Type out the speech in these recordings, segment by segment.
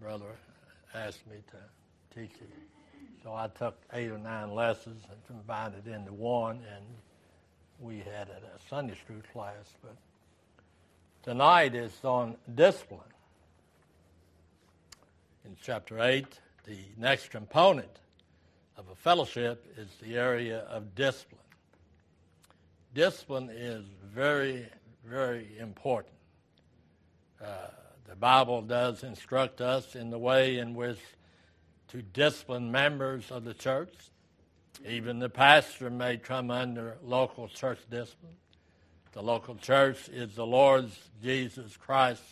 brother asked me to teach it. So I took eight or nine lessons and combined it into one, and we had a Sunday school class. But tonight is on discipline. In chapter 8, the next component of a fellowship is the area of discipline. Discipline is very, very important. Uh, the Bible does instruct us in the way in which to discipline members of the church. Even the pastor may come under local church discipline. The local church is the Lord's Jesus Christ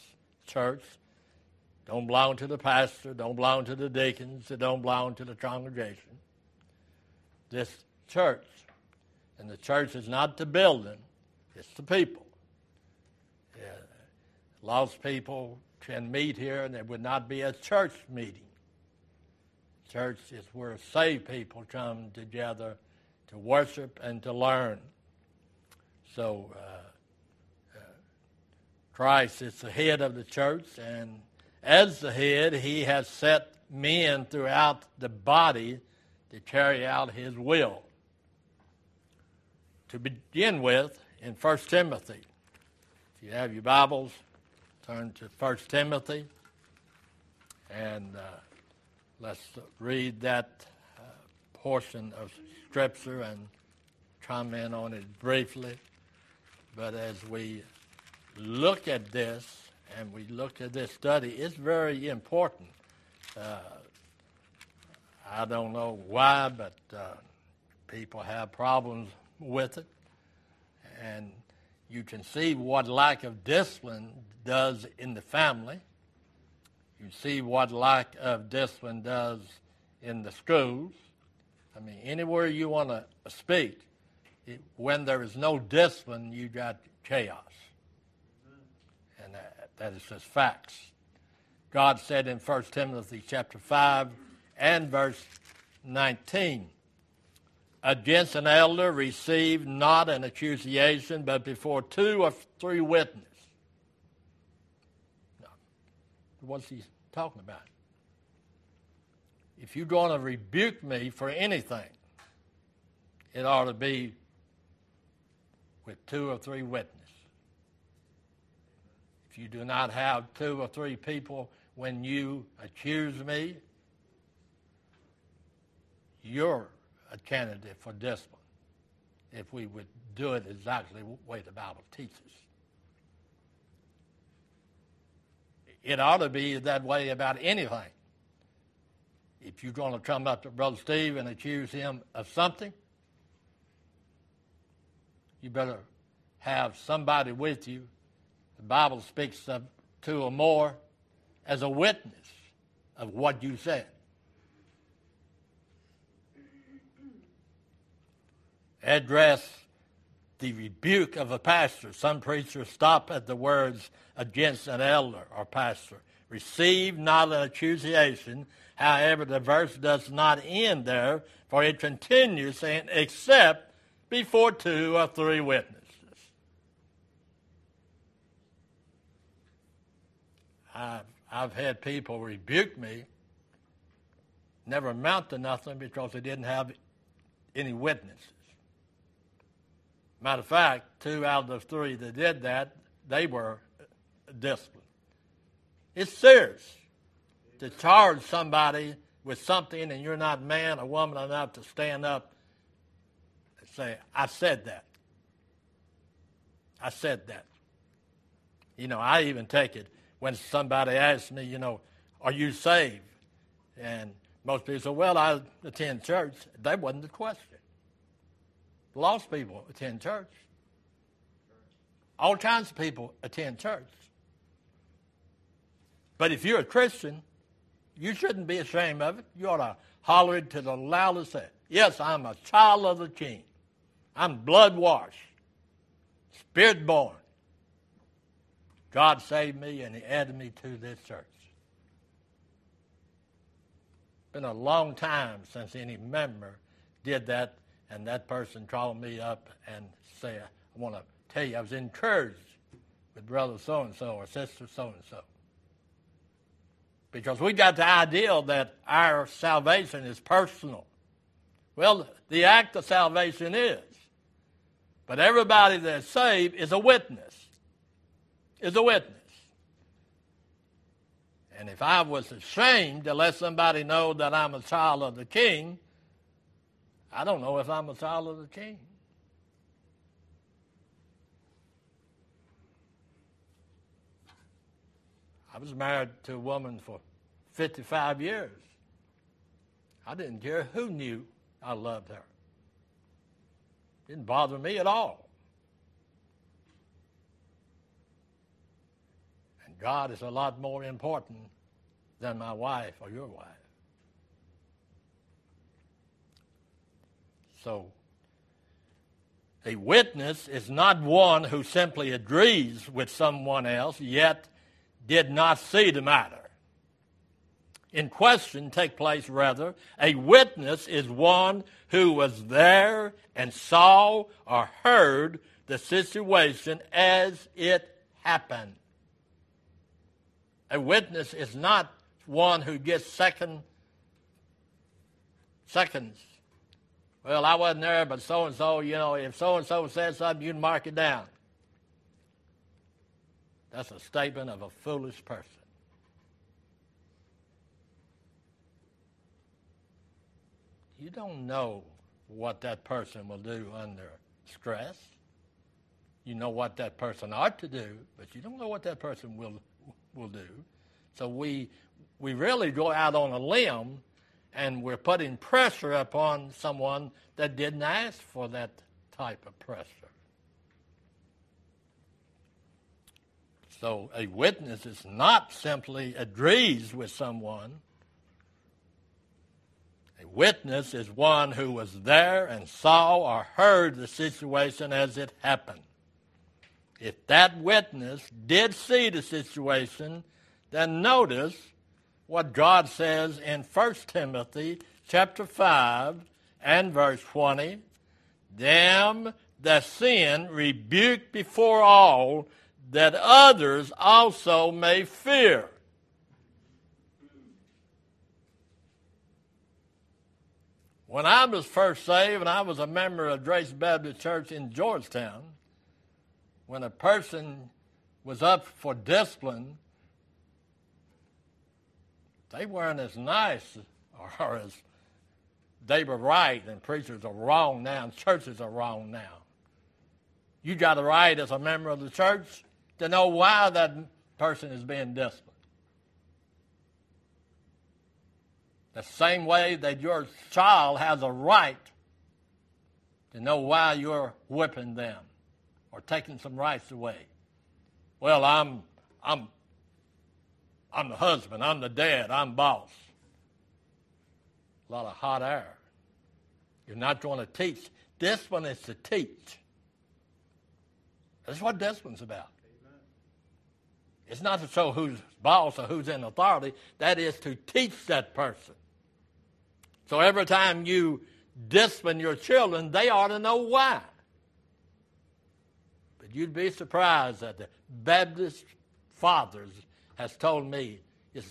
church. Don't belong to the pastor, don't belong to the deacons, it don't belong to the congregation. This church, and the church is not the building, it's the people. Yeah. Lost people can meet here and it would not be a church meeting. Church is where saved people come together to worship and to learn. So, uh, uh, Christ is the head of the church, and as the head, he has set men throughout the body to carry out his will. To begin with, in 1 Timothy, if you have your Bibles, turn to 1 Timothy and uh, let's read that uh, portion of Scripture and comment on it briefly. But as we look at this and we look at this study, it's very important. Uh, I don't know why, but uh, people have problems with it. And you can see what lack of discipline does in the family. You see what lack of discipline does in the schools. I mean, anywhere you want to speak, it, when there is no discipline, you got chaos. And that, that is just facts. God said in 1 Timothy chapter 5 and verse 19, against an elder receive not an accusation, but before two or three witnesses. What's he talking about? If you're going to rebuke me for anything, it ought to be with two or three witnesses. If you do not have two or three people when you accuse me, you're a candidate for discipline if we would do it exactly the way the Bible teaches. It ought to be that way about anything. If you're going to come up to Brother Steve and accuse him of something, you better have somebody with you. The Bible speaks of two or more as a witness of what you said. Address the rebuke of a pastor. Some preachers stop at the words against an elder or pastor. Receive not an accusation. However, the verse does not end there, for it continues saying, except before two or three witnesses. I've, I've had people rebuke me, never amount to nothing because they didn't have any witnesses. Matter of fact, two out of the three that did that, they were disciplined. It's serious to charge somebody with something and you're not man or woman enough to stand up and say, I said that. I said that. You know, I even take it when somebody asks me, you know, are you saved? And most people say, well, I attend church. That wasn't the question. Lost people attend church. All kinds of people attend church. But if you're a Christian, you shouldn't be ashamed of it. You ought to holler it to the loudest head. Yes, I'm a child of the King. I'm blood washed, spirit born. God saved me and He added me to this church. It's been a long time since any member did that and that person called me up and said, I want to tell you, I was encouraged with brother so and so or sister so and so. Because we got the idea that our salvation is personal. Well, the act of salvation is. But everybody that's saved is a witness. Is a witness. And if I was ashamed to let somebody know that I'm a child of the king, I don't know if I'm a child of the king. I was married to a woman for 55 years. I didn't care who knew I loved her. Didn't bother me at all. And God is a lot more important than my wife or your wife. So, a witness is not one who simply agrees with someone else, yet did not see the matter. In question take place rather, a witness is one who was there and saw or heard the situation as it happened. A witness is not one who gets second seconds. Well, I wasn't there, but so and so, you know, if so and so said something, you'd mark it down. That's a statement of a foolish person. You don't know what that person will do under stress. You know what that person ought to do, but you don't know what that person will will do. So we we really go out on a limb and we're putting pressure upon someone that didn't ask for that type of pressure. So a witness is not simply agrees with someone. A witness is one who was there and saw or heard the situation as it happened. If that witness did see the situation, then notice what God says in 1 Timothy chapter 5 and verse 20. Them that sin rebuke before all that others also may fear. When I was first saved and I was a member of Grace Baptist Church in Georgetown, when a person was up for discipline, they weren't as nice or as they were right and preachers are wrong now and churches are wrong now. You got a right as a member of the church to know why that person is being disciplined. The same way that your child has a right to know why you're whipping them or taking some rights away. Well, I'm I'm I'm the husband, I'm the dad, I'm boss. A lot of hot air. You're not going to teach. This one is to teach. That's what discipline's about. It's not to show who's boss or who's in authority. That is to teach that person. So every time you discipline your children, they ought to know why. But you'd be surprised at the Baptist fathers has told me is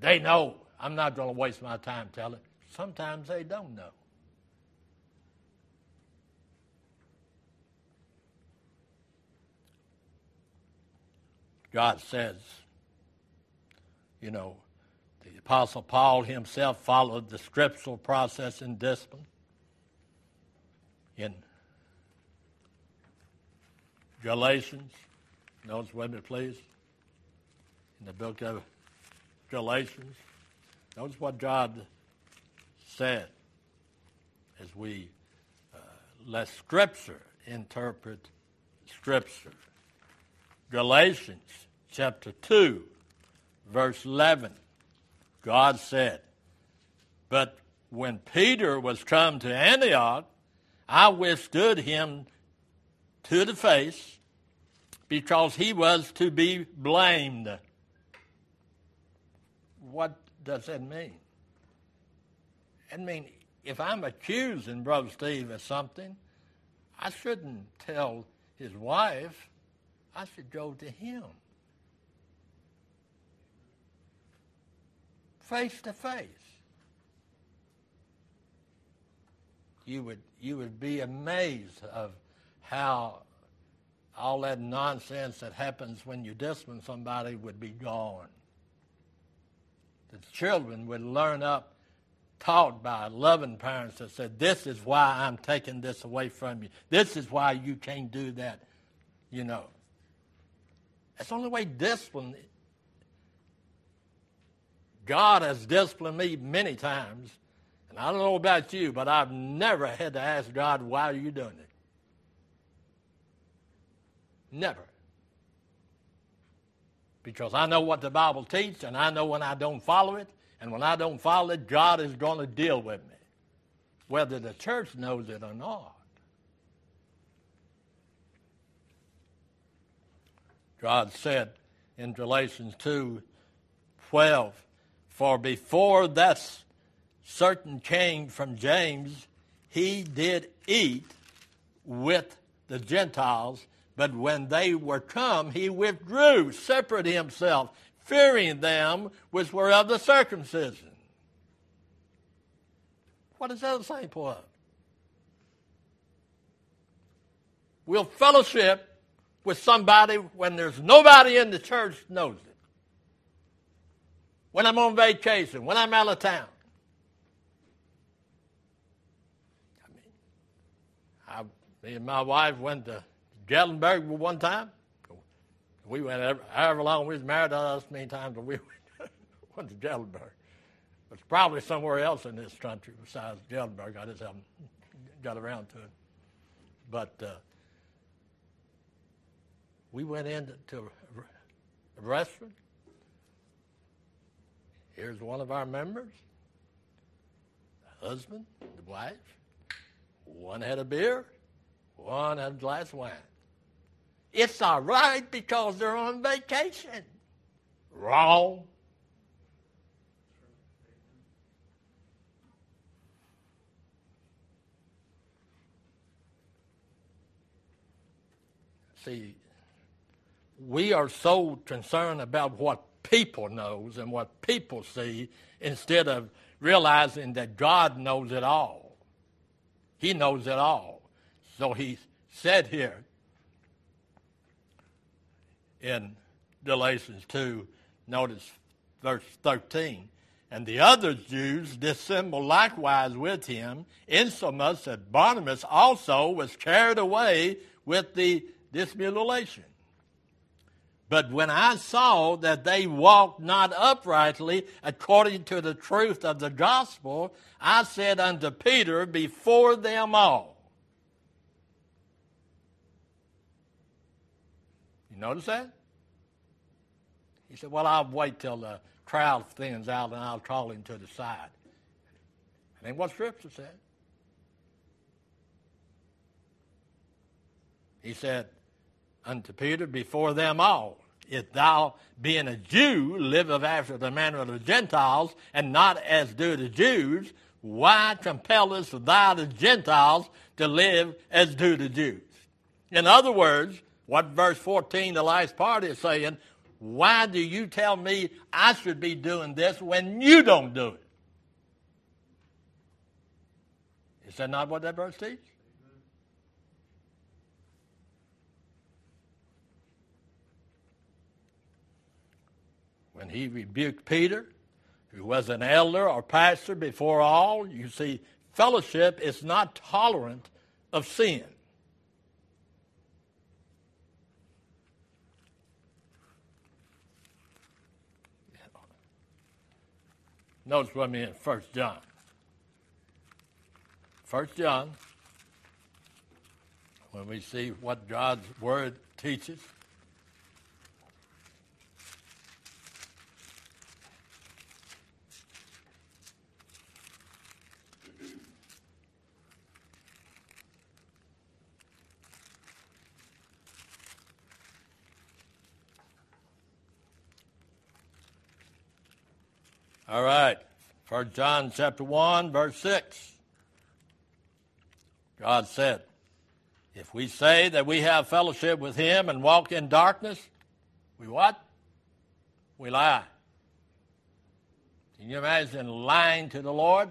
they know. I'm not going to waste my time telling. Sometimes they don't know. God says, you know, the Apostle Paul himself followed the scriptural process in discipline. In Galatians, notice with please. In the book of Galatians, notice what God said as we uh, let Scripture interpret Scripture. Galatians chapter 2, verse 11, God said, But when Peter was come to Antioch, I withstood him to the face because he was to be blamed. What does that mean? I mean, if I'm accusing Brother Steve of something, I shouldn't tell his wife I should go to him. face to face, you would you would be amazed of how all that nonsense that happens when you discipline somebody would be gone. The children would learn up, taught by loving parents that said, This is why I'm taking this away from you. This is why you can't do that. You know. That's the only way discipline. God has disciplined me many times. And I don't know about you, but I've never had to ask God, why are you doing it? Never. Because I know what the Bible teaches, and I know when I don't follow it, and when I don't follow it, God is going to deal with me, whether the church knows it or not. God said in Galatians 2 12, For before that certain came from James, he did eat with the Gentiles but when they were come, he withdrew, separated himself, fearing them which were of the circumcision. What is that sample of? We'll fellowship with somebody when there's nobody in the church knows it. When I'm on vacation, when I'm out of town. I mean, I, me and my wife went to Gatlinburg one time. We went ever, however long we was married, us many times we went to Gatlinburg. It's probably somewhere else in this country besides Gatlinburg. I just haven't got around to it. But uh, we went into a restaurant. Here's one of our members, the husband, the wife. One had a beer, one had a glass of wine. It's all right because they're on vacation. Wrong. See, we are so concerned about what people knows and what people see instead of realizing that God knows it all. He knows it all. So he said here, in Galatians 2, notice verse 13. And the other Jews dissembled likewise with him, insomuch that Barnabas also was carried away with the dissimulation. But when I saw that they walked not uprightly according to the truth of the gospel, I said unto Peter before them all, notice that? He said, Well, I'll wait till the crowd thins out and I'll call him to the side. That ain't what Scripture said. He said unto Peter, Before them all, if thou, being a Jew, livest after the manner of the Gentiles, and not as do the Jews, why compellest thou the Gentiles to live as do the Jews? In other words, what verse 14, the last part, is saying, why do you tell me I should be doing this when you don't do it? Is that not what that verse teaches? When he rebuked Peter, who was an elder or pastor before all, you see, fellowship is not tolerant of sin. Notice with me in 1 John. 1 John, when we see what God's Word teaches. All right. First John chapter 1, verse 6. God said, If we say that we have fellowship with him and walk in darkness, we what? We lie. Can you imagine lying to the Lord?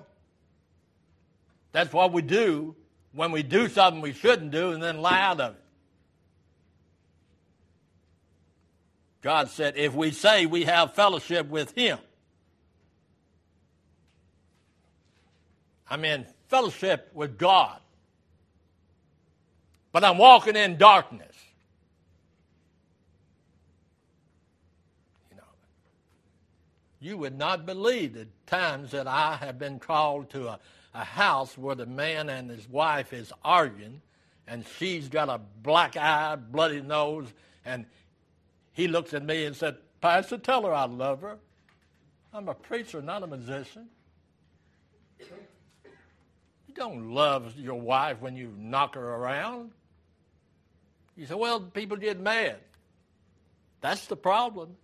That's what we do when we do something we shouldn't do and then lie out of it. God said, if we say we have fellowship with Him, I'm in fellowship with God, but I'm walking in darkness. You know, you would not believe the times that I have been called to a, a house where the man and his wife is arguing, and she's got a black eye, bloody nose, and he looks at me and said, Pastor, tell her I love her. I'm a preacher, not a musician. Don't love your wife when you knock her around. You say, well, people get mad. That's the problem.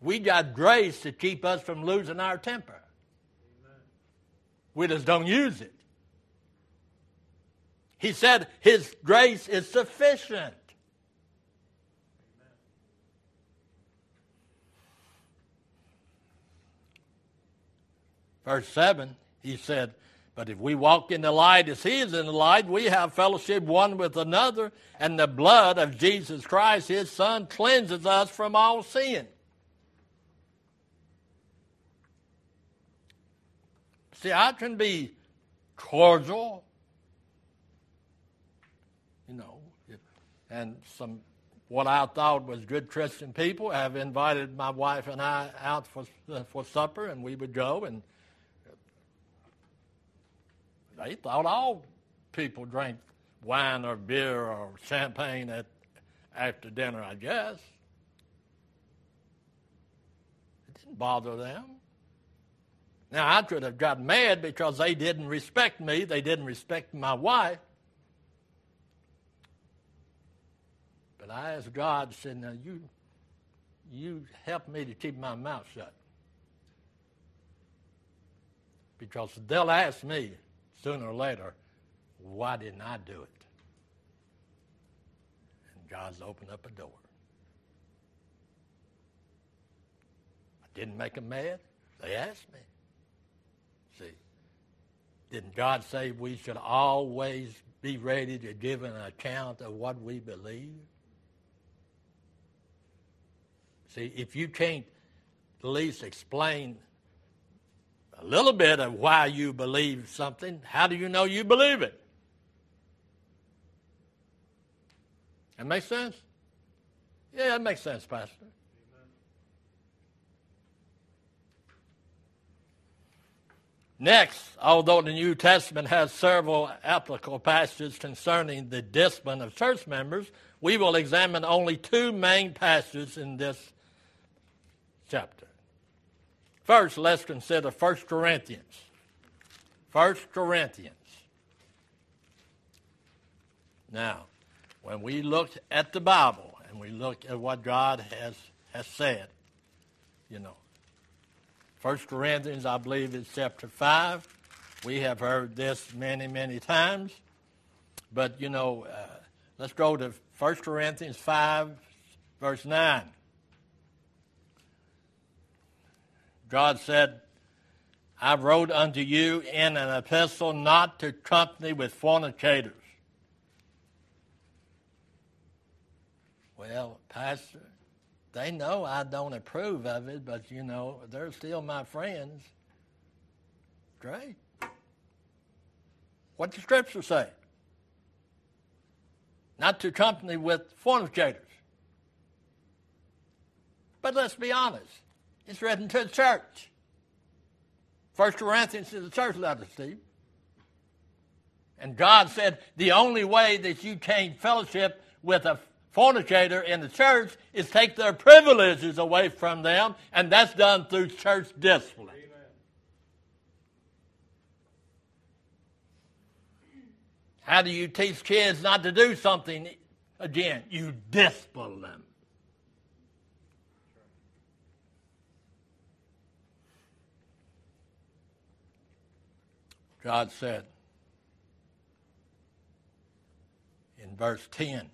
We got grace to keep us from losing our temper. Amen. We just don't use it. He said his grace is sufficient. Verse 7, he said, But if we walk in the light as he is in the light, we have fellowship one with another, and the blood of Jesus Christ, his Son, cleanses us from all sin. See, I can be cordial, you know, and some what I thought was good Christian people have invited my wife and I out for for supper, and we would go and they thought all people drank wine or beer or champagne at, after dinner, I guess. It didn't bother them. Now, I could have got mad because they didn't respect me, they didn't respect my wife. But I asked God, said, Now you, you help me to keep my mouth shut. Because they'll ask me, sooner or later, why didn't I do it? And God's opened up a door. I didn't make them mad. They asked me. See, didn't God say we should always be ready to give an account of what we believe? See, if you can't at least explain a little bit of why you believe something, how do you know you believe it? That makes sense? Yeah, that makes sense, Pastor. Next, although the New Testament has several applicable passages concerning the discipline of church members, we will examine only two main passages in this chapter. First, let's consider 1 Corinthians. 1 Corinthians. Now, when we look at the Bible and we look at what God has, has said, you know, 1 Corinthians, I believe, is chapter 5. We have heard this many, many times. But, you know, uh, let's go to 1 Corinthians 5, verse 9. God said, I wrote unto you in an epistle not to company with fornicators. Well, Pastor, they know I don't approve of it, but you know, they're still my friends. Great. What the scripture say? Not to company with fornicators. But let's be honest. It's written to the church. First Corinthians is a church letter, Steve. And God said the only way that you can fellowship with a fornicator in the church is take their privileges away from them, and that's done through church discipline. Amen. How do you teach kids not to do something again? You discipline them. God said in verse 10,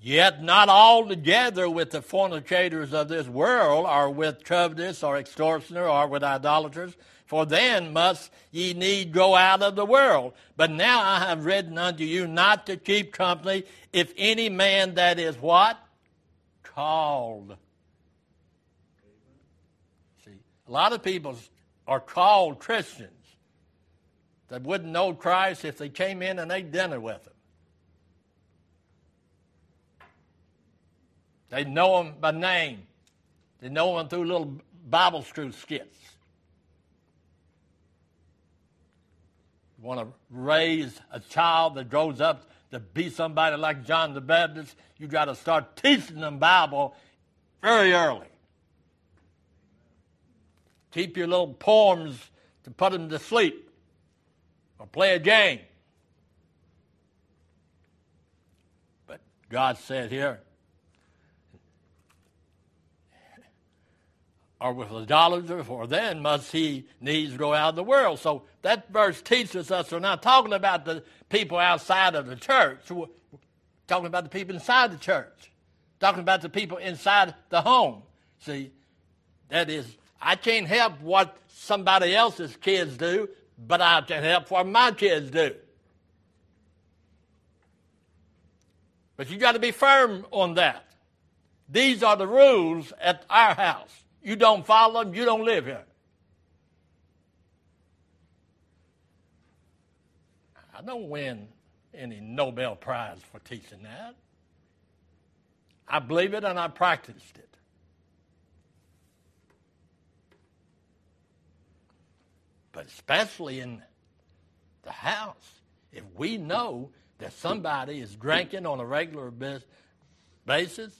Yet not altogether with the fornicators of this world, or with covetous, or extortioner, or with idolaters, for then must ye need go out of the world. But now I have written unto you not to keep company if any man that is what? Called. See, a lot of people are called Christians that wouldn't know Christ if they came in and ate dinner with him. They know him by name. They know him through little Bible school skits. You want to raise a child that grows up to be somebody like John the Baptist, you got to start teaching them Bible very early. Keep your little poems to put them to sleep or play a game. But God said here, or with idolaters, for then must he needs go out of the world. So that verse teaches us we're not talking about the people outside of the church. We're talking about the people inside the church. Talking about the people inside the home. See, that is, I can't help what somebody else's kids do, but I can help what my kids do. But you got to be firm on that. These are the rules at our house. You don't follow them, you don't live here. I don't win any Nobel Prize for teaching that. I believe it and I practiced it. But especially in the house, if we know that somebody is drinking on a regular basis,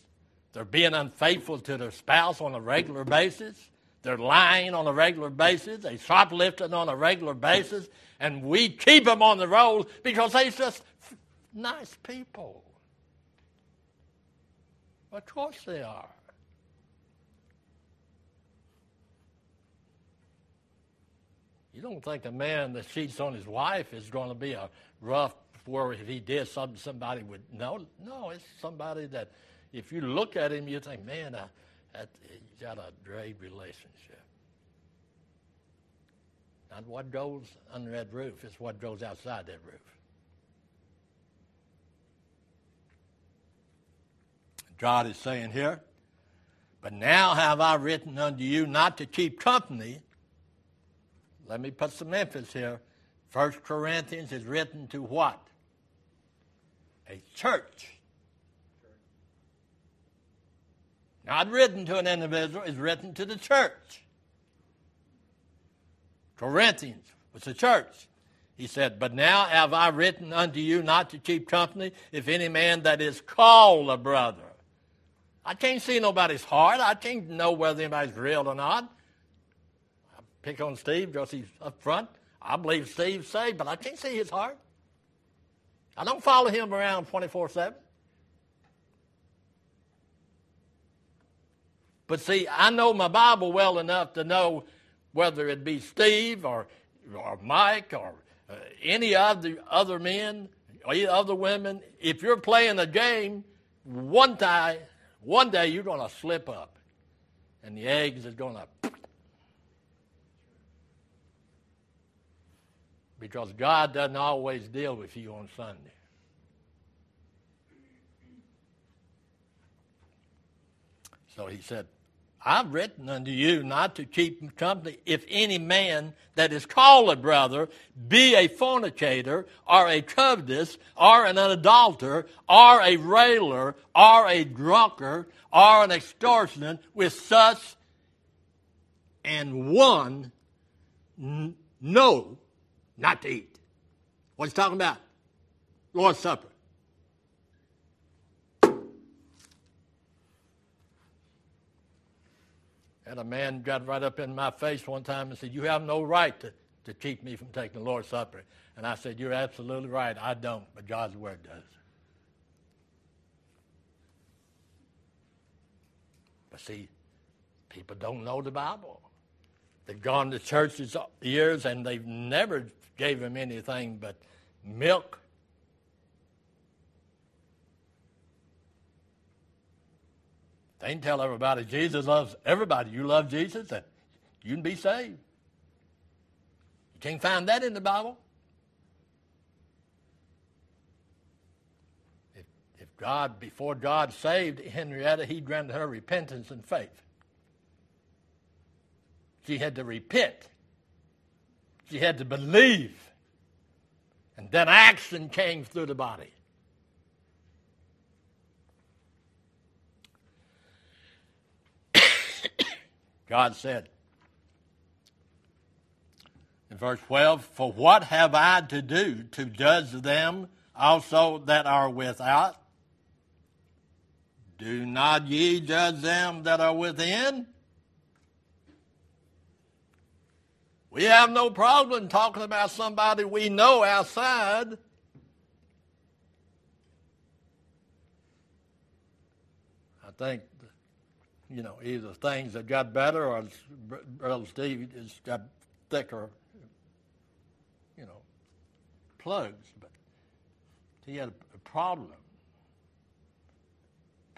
they're being unfaithful to their spouse on a regular basis. They're lying on a regular basis. They shoplifting on a regular basis. And we keep them on the road because they're just nice people. Of course they are. You don't think a man that cheats on his wife is going to be a rough where if he did something somebody would know? No, it's somebody that if you look at him, you think, man, uh, that, he's got a great relationship. Not what goes under that roof, it's what goes outside that roof. God is saying here, but now have I written unto you not to keep company. Let me put some emphasis here. First Corinthians is written to what? A church. Not written to an individual, it's written to the church. Corinthians was the church. He said, But now have I written unto you not to keep company if any man that is called a brother. I can't see nobody's heart. I can't know whether anybody's real or not. Pick on Steve because he's up front. I believe Steve's saved, but I can't see his heart. I don't follow him around 24 7. But see, I know my Bible well enough to know whether it be Steve or, or Mike or uh, any of the other men or other women, if you're playing a game, one time, one day you're going to slip up, and the eggs is going to. Because God doesn't always deal with you on Sunday. So he said, I've written unto you not to keep company if any man that is called a brother be a fornicator, or a covetous, or an adulterer, or a railer, or a drunkard, or an extortioner with such and one no not to eat. What's he talking about? Lord's Supper. And a man got right up in my face one time and said, You have no right to, to keep me from taking the Lord's Supper. And I said, You're absolutely right. I don't, but God's Word does. But see, people don't know the Bible. They've gone to churches years and they've never gave him anything but milk They can tell everybody Jesus loves everybody. You love Jesus, and you can be saved. You can't find that in the Bible. If, if God, before God saved Henrietta, He granted her repentance and faith. She had to repent. She had to believe. And then action came through the body. God said in verse 12, For what have I to do to judge them also that are without? Do not ye judge them that are within? We have no problem talking about somebody we know outside. I think, you know, either things have got better or Brother Steve has got thicker, you know, plugs. But he had a problem.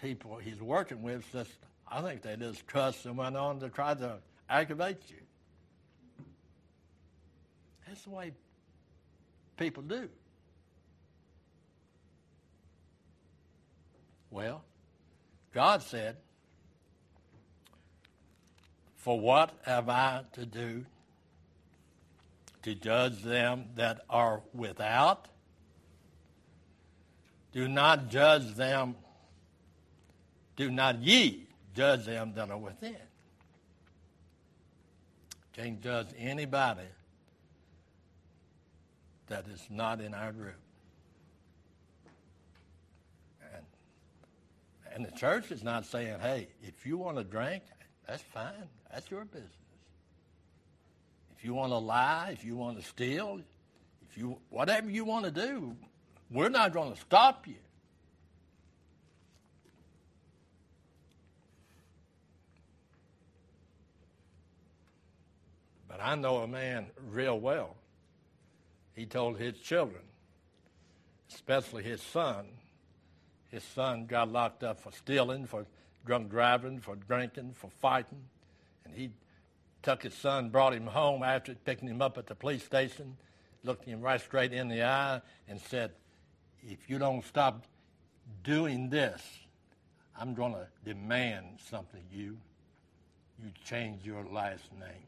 People he's working with just, I think they just trust and went on to try to aggravate you. That's the way people do. Well, God said, For what have I to do to judge them that are without? Do not judge them, do not ye judge them that are within. Can't judge anybody that is not in our group. And, and the church is not saying, hey, if you want to drink, that's fine. That's your business. If you want to lie, if you want to steal, if you whatever you want to do, we're not going to stop you. But I know a man real well he told his children, especially his son. His son got locked up for stealing, for drunk driving, for drinking, for fighting. And he took his son, brought him home after picking him up at the police station, looked him right straight in the eye, and said, If you don't stop doing this, I'm going to demand something of you. You change your last name.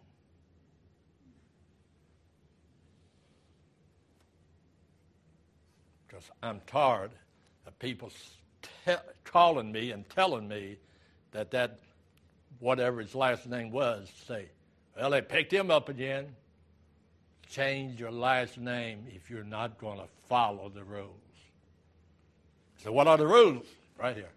Because I'm tired of people te- calling me and telling me that that whatever his last name was say, well, they picked him up again. Change your last name if you're not going to follow the rules. So, what are the rules? Right here.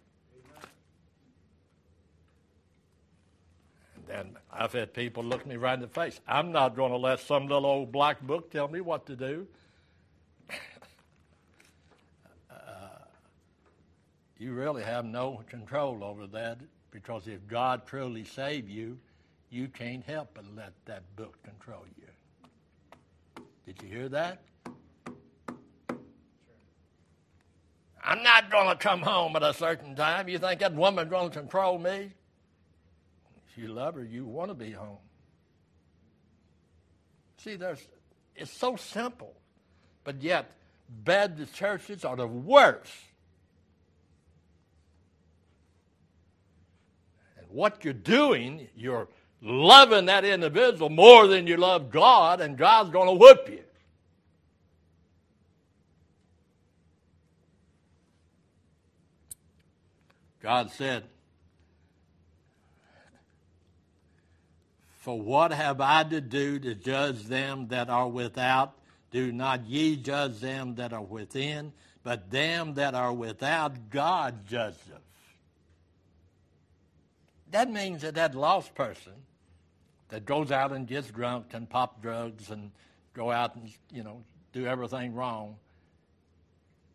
And then I've had people look me right in the face. I'm not going to let some little old black book tell me what to do. You really have no control over that because if God truly saved you, you can't help but let that book control you. Did you hear that? I'm not going to come home at a certain time. You think that woman's going to control me? If you love her, you want to be home. See, there's, it's so simple, but yet Baptist churches are the worst what you're doing, you're loving that individual more than you love God, and God's going to whoop you. God said, For what have I to do to judge them that are without? Do not ye judge them that are within, but them that are without, God judge them. That means that that lost person that goes out and gets drunk and pop drugs and go out and, you know, do everything wrong,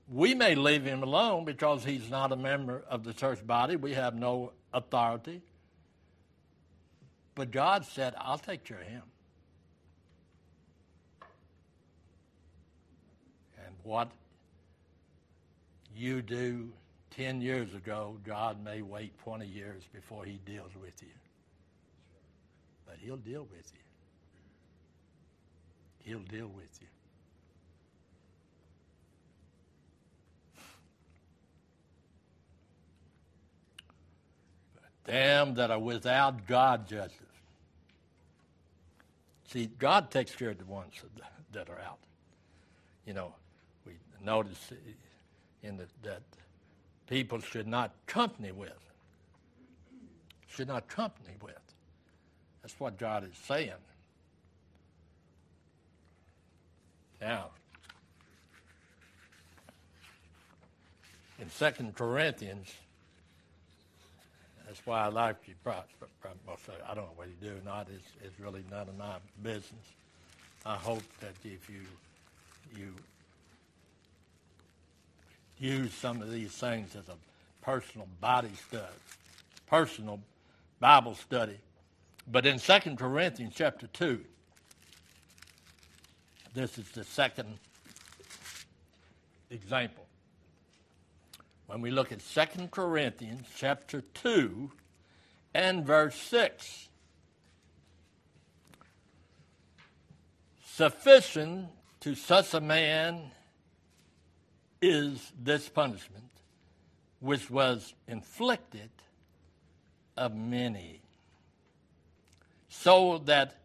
we may leave him alone because he's not a member of the church body. We have no authority. But God said, I'll take care of him. And what you do 10 years ago, God may wait 20 years before he deals with you. But he'll deal with you. He'll deal with you. Them that are without God judges. See, God takes care of the ones that are out. You know, we notice in the, that people should not company with. Should not company with. That's what God is saying. Now, in Second Corinthians, that's why I like you. Probably, I don't know what you do or not. It's, it's really none of my business. I hope that if you you use some of these things as a personal body study, personal Bible study. But in 2 Corinthians chapter 2, this is the second example. When we look at 2 Corinthians chapter 2 and verse 6, sufficient to such a man is this punishment, which was inflicted of many, so that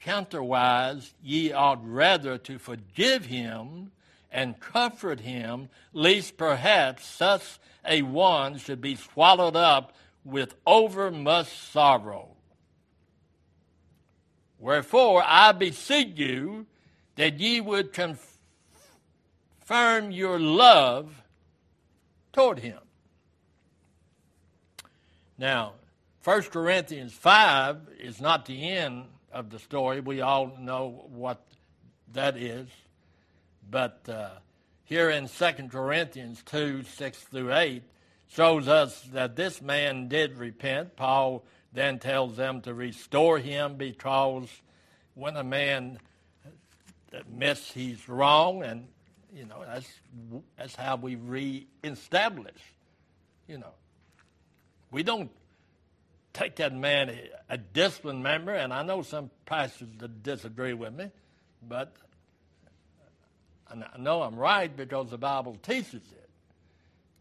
counterwise ye ought rather to forgive him and comfort him, lest perhaps such a one should be swallowed up with overmuch sorrow. Wherefore I beseech you that ye would confirm your love toward him. Now, 1 Corinthians 5 is not the end of the story. We all know what that is. But uh, here in 2 Corinthians 2 6 through 8 shows us that this man did repent. Paul then tells them to restore him because when a man admits he's wrong, and you know that's that's how we reestablish. You know, we don't take that man a, disciplined member, and I know some pastors that disagree with me, but I know I'm right because the Bible teaches it.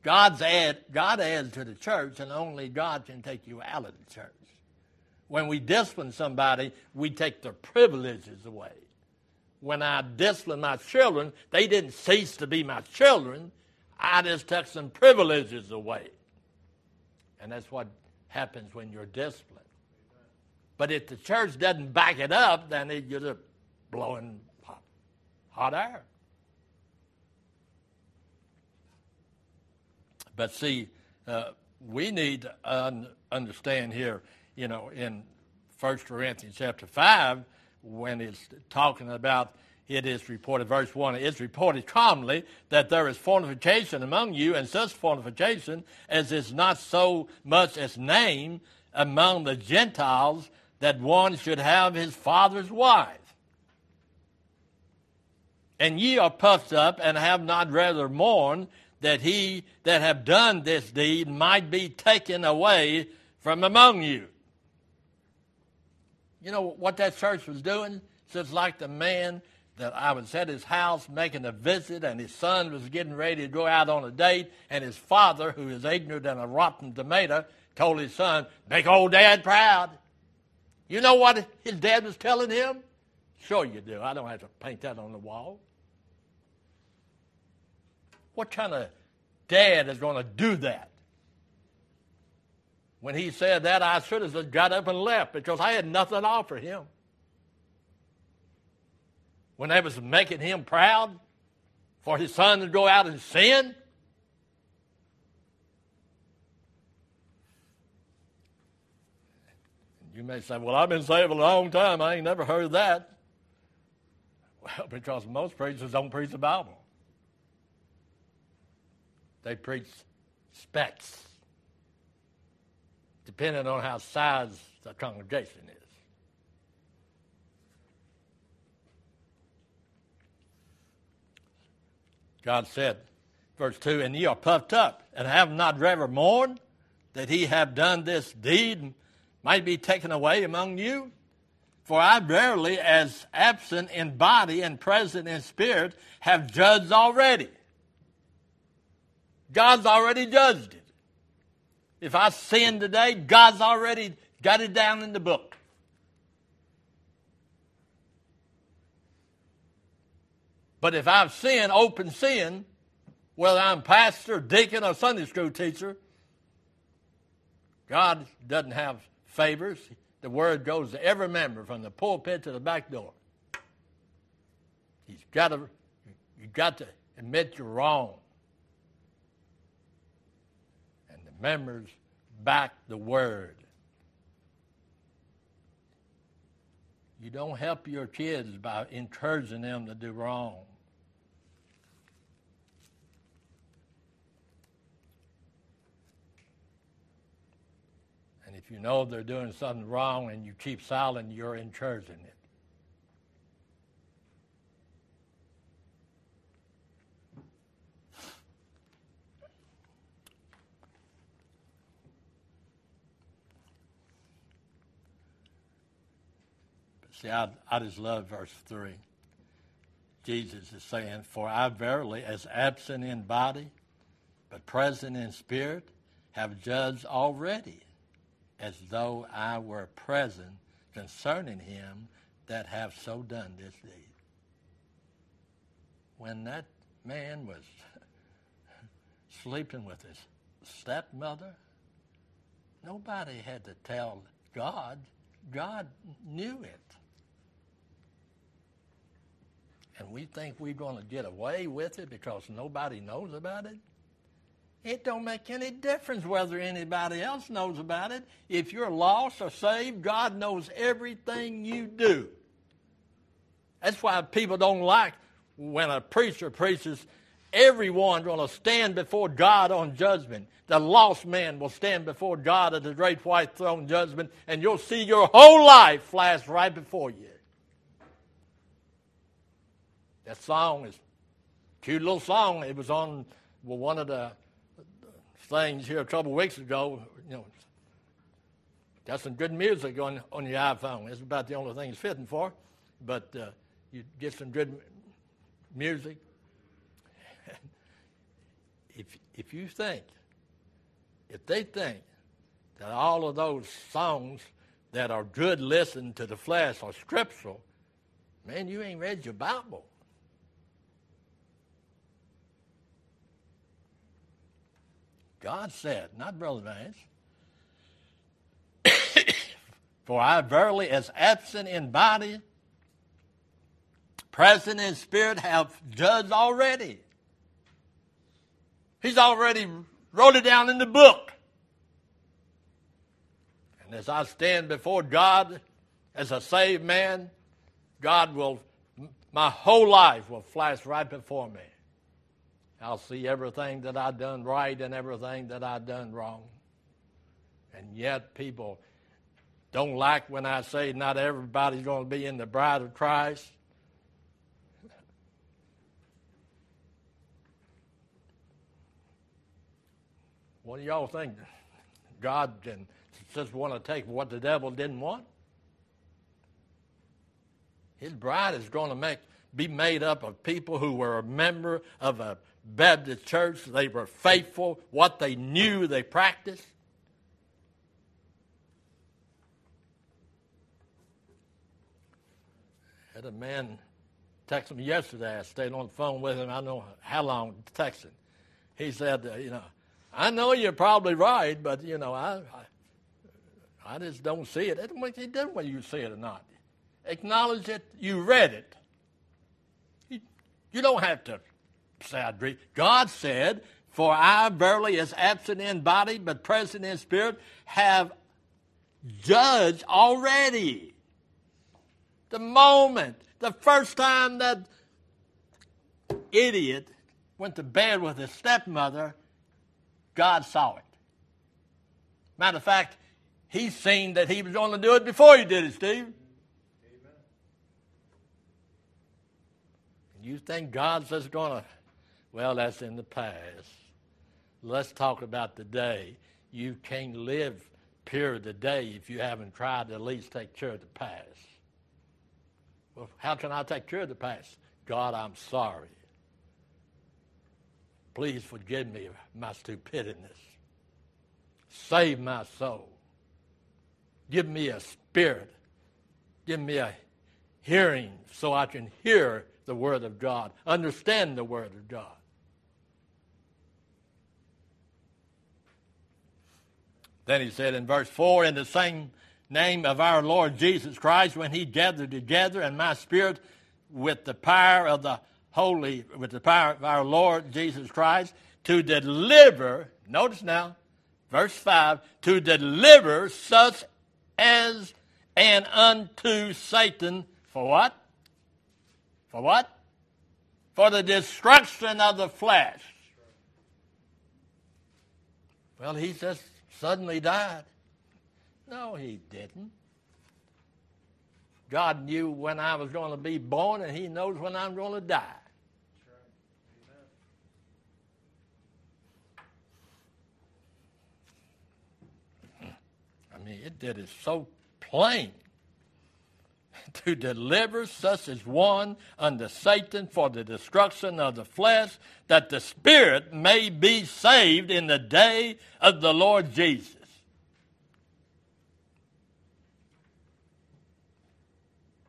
God's add, God adds to the church, and only God can take you out of the church. When we discipline somebody, we take their privileges away. When I discipline my children, they didn't cease to be my children. I just took some privileges away. And that's what happens when you're disciplined. But if the church doesn't back it up, then you're just blowing hot, hot air. But see, uh, we need to un- understand here, you know, in 1 Corinthians chapter 5, when it's talking about it is reported, verse 1, it is reported commonly that there is fornication among you, and such fornication as is not so much as named among the Gentiles that one should have his father's wife. And ye are puffed up and have not rather mourned that he that have done this deed might be taken away from among you. You know what that church was doing? It's like the man that I was at his house making a visit, and his son was getting ready to go out on a date, and his father, who is ignorant and a rotten tomato, told his son, Make old dad proud. You know what his dad was telling him? Sure, you do. I don't have to paint that on the wall. What kind of dad is going to do that? When he said that, I should have got up and left because I had nothing to offer him. When they was making him proud for his son to go out and sin, You may say, Well, I've been saved a long time. I ain't never heard that. Well, because most preachers don't preach the Bible. They preach specs, depending on how size the congregation is. God said Verse 2 And ye are puffed up, and have not ever mourned that he have done this deed might be taken away among you? For I verily, as absent in body and present in spirit, have judged already. God's already judged it. If I sin today, God's already got it down in the book. But if I've sinned, open sin, whether I'm pastor, deacon, or Sunday school teacher, God doesn't have favors. The word goes to every member from the pulpit to the back door. He's got to, you've got to admit you're wrong. And the members back the word. You don't help your kids by encouraging them to do wrong. And if you know they're doing something wrong and you keep silent, you're encouraging it. See, I, I just love verse 3. Jesus is saying, For I verily, as absent in body, but present in spirit, have judged already, as though I were present concerning him that have so done this deed. When that man was sleeping with his stepmother, nobody had to tell God. God knew it and we think we're going to get away with it because nobody knows about it, it don't make any difference whether anybody else knows about it. If you're lost or saved, God knows everything you do. That's why people don't like when a preacher preaches, everyone's going to stand before God on judgment. The lost man will stand before God at the great white throne judgment, and you'll see your whole life flash right before you. That song is cute little song. It was on well, one of the things here a couple weeks ago. You know, got some good music on on your iPhone. It's about the only thing it's fitting for, but uh, you get some good music. if if you think, if they think that all of those songs that are good listen to the flesh are scriptural, man, you ain't read your Bible. God said, not Brother Vance. For I verily, as absent in body, present in spirit, have judged already. He's already wrote it down in the book. And as I stand before God as a saved man, God will, my whole life will flash right before me. I'll see everything that I've done right and everything that I've done wrong. And yet, people don't like when I say not everybody's going to be in the bride of Christ. What do y'all think? God just want to take what the devil didn't want? His bride is going to make be made up of people who were a member of a Baptist church. They were faithful. What they knew, they practiced. Had a man text me yesterday. I stayed on the phone with him. I know how long texting. He said, uh, you know, I know you're probably right, but you know, I, I, I just don't see it. It doesn't make any difference whether you see it or not. Acknowledge it. You read it. You, you don't have to sad dream. God said, For I verily, as absent in body, but present in spirit, have judged already. The moment, the first time that idiot went to bed with his stepmother, God saw it. Matter of fact, he seen that he was going to do it before he did it, Steve. You think God's just going to Well, that's in the past. Let's talk about the day. You can't live pure today if you haven't tried to at least take care of the past. Well, how can I take care of the past? God, I'm sorry. Please forgive me my stupidity. Save my soul. Give me a spirit. Give me a hearing so I can hear the Word of God, understand the Word of God. Then he said in verse 4 In the same name of our Lord Jesus Christ, when he gathered together in my spirit with the power of the Holy, with the power of our Lord Jesus Christ, to deliver, notice now, verse 5, to deliver such as and unto Satan for what? For what? For the destruction of the flesh. Well, he just suddenly died. No, he didn't. God knew when I was going to be born, and He knows when I'm going to die. I mean, it did it so plain to deliver such as one unto Satan for the destruction of the flesh, that the spirit may be saved in the day of the Lord Jesus.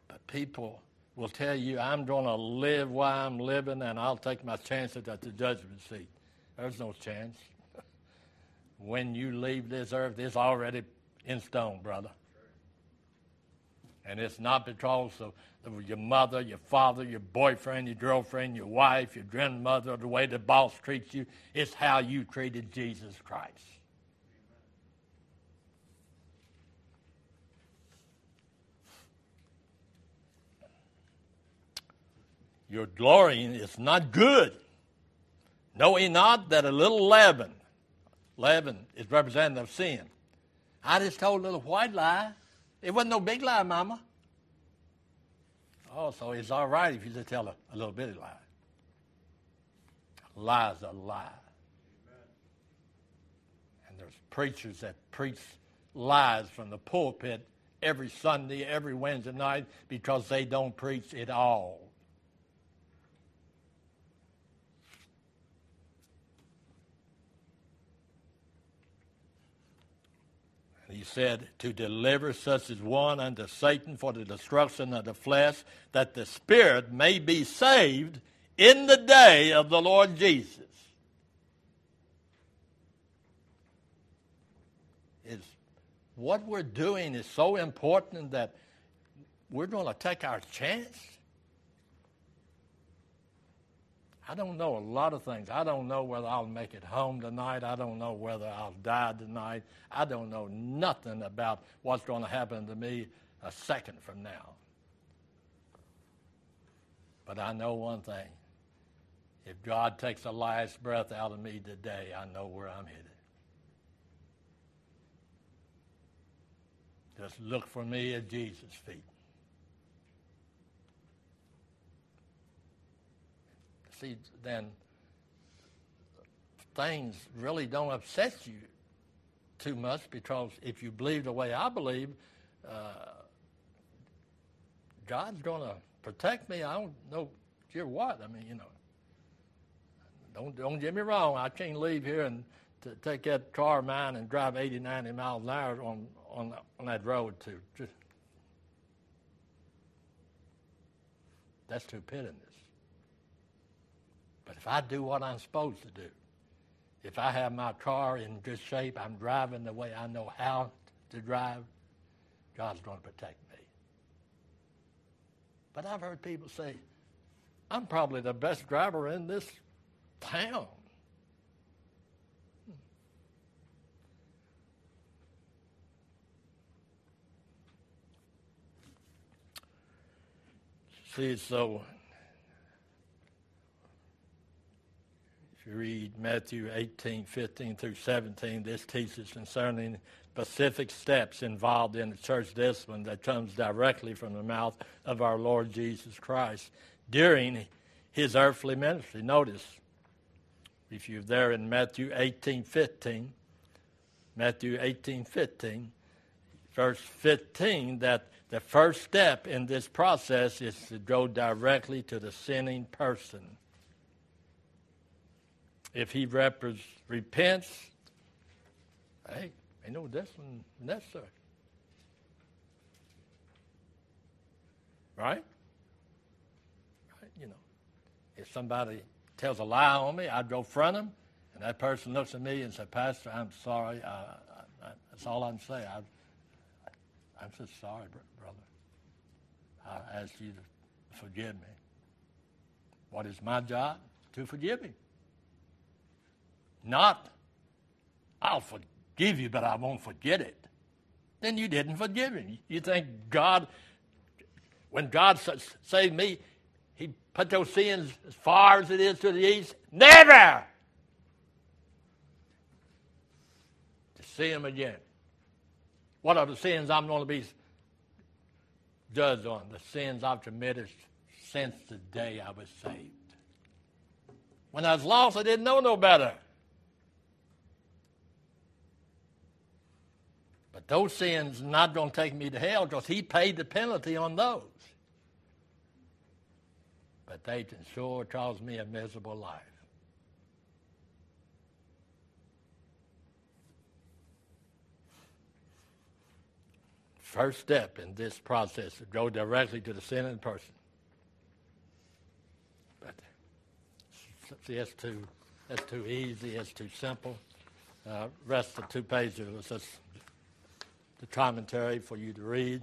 But people will tell you, I'm going to live while I'm living and I'll take my chances at the judgment seat. There's no chance. when you leave this earth, it's already in stone, brother. And it's not because of, your mother, your father, your boyfriend, your girlfriend, your wife, your grandmother, the way the boss treats you. It's how you treated Jesus Christ. Your glorying is not good. Know ye not that a little leaven, leaven is representative of sin. I just told a little white lie. It wasn't no big lie, Mama. Oh, so it's all right if you just tell a, a little bitty lie. Lie's a lie. Amen. And there's preachers that preach lies from the pulpit every Sunday, every Wednesday night because they don't preach at all. He said, to deliver such as one unto Satan for the destruction of the flesh, that the spirit may be saved in the day of the Lord Jesus. Is what we're doing is so important that we're going to take our chance I don't know a lot of things. I don't know whether I'll make it home tonight. I don't know whether I'll die tonight. I don't know nothing about what's going to happen to me a second from now. But I know one thing. If God takes the last breath out of me today, I know where I'm headed. Just look for me at Jesus' feet. See, then things really don't upset you too much because if you believe the way I believe, uh, God's going to protect me. I don't know you're what. I mean, you know, don't don't get me wrong. I can't leave here and take that car of mine and drive 80, 90 miles an hour on on on that road to just that's stupidity. But if I do what I'm supposed to do, if I have my car in good shape, I'm driving the way I know how to drive, God's going to protect me. But I've heard people say, I'm probably the best driver in this town. Hmm. See, so you read Matthew 18, 15 through 17, this teaches concerning specific steps involved in the church discipline that comes directly from the mouth of our Lord Jesus Christ during his earthly ministry. Notice, if you're there in Matthew 18 15, Matthew 18 15, verse 15, that the first step in this process is to go directly to the sinning person. If he repents, hey, ain't no discipline necessary. Right? right? You know, if somebody tells a lie on me, I'd go front them, and that person looks at me and says, Pastor, I'm sorry. I, I, that's all I can say. I, I'm so sorry, brother. I ask you to forgive me. What is my job? To forgive him. Not, I'll forgive you, but I won't forget it. Then you didn't forgive him. You think God, when God saved me, he put those sins as far as it is to the east? Never! To see him again. What are the sins I'm going to be judged on? The sins I've committed since the day I was saved. When I was lost, I didn't know no better. Those sins not going to take me to hell because he paid the penalty on those. But they can sure cause me a miserable life. First step in this process is go directly to the sinning person. But see, that's too, that's too easy, that's too simple. Uh, rest of two pages just the commentary for you to read.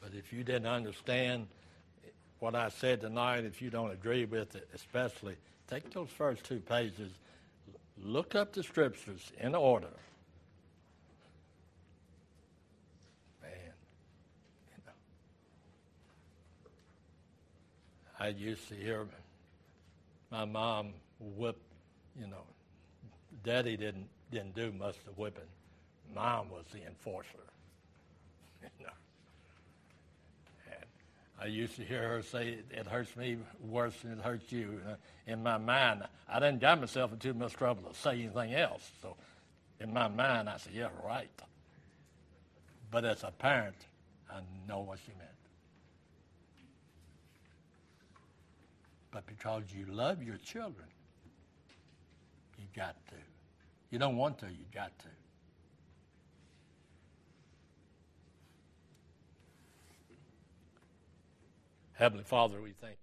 But if you didn't understand what I said tonight, if you don't agree with it, especially, take those first two pages, look up the scriptures in order. Man. I used to hear my mom whip, you know, daddy didn't didn't do much of whipping. Mom was the enforcer. And I used to hear her say, it hurts me worse than it hurts you. In my mind, I didn't get myself into too much trouble to say anything else. So in my mind, I said, yeah, right. But as a parent, I know what she meant. but because you love your children, you got to. You don't want to, you got to. Heavenly Father, we thank.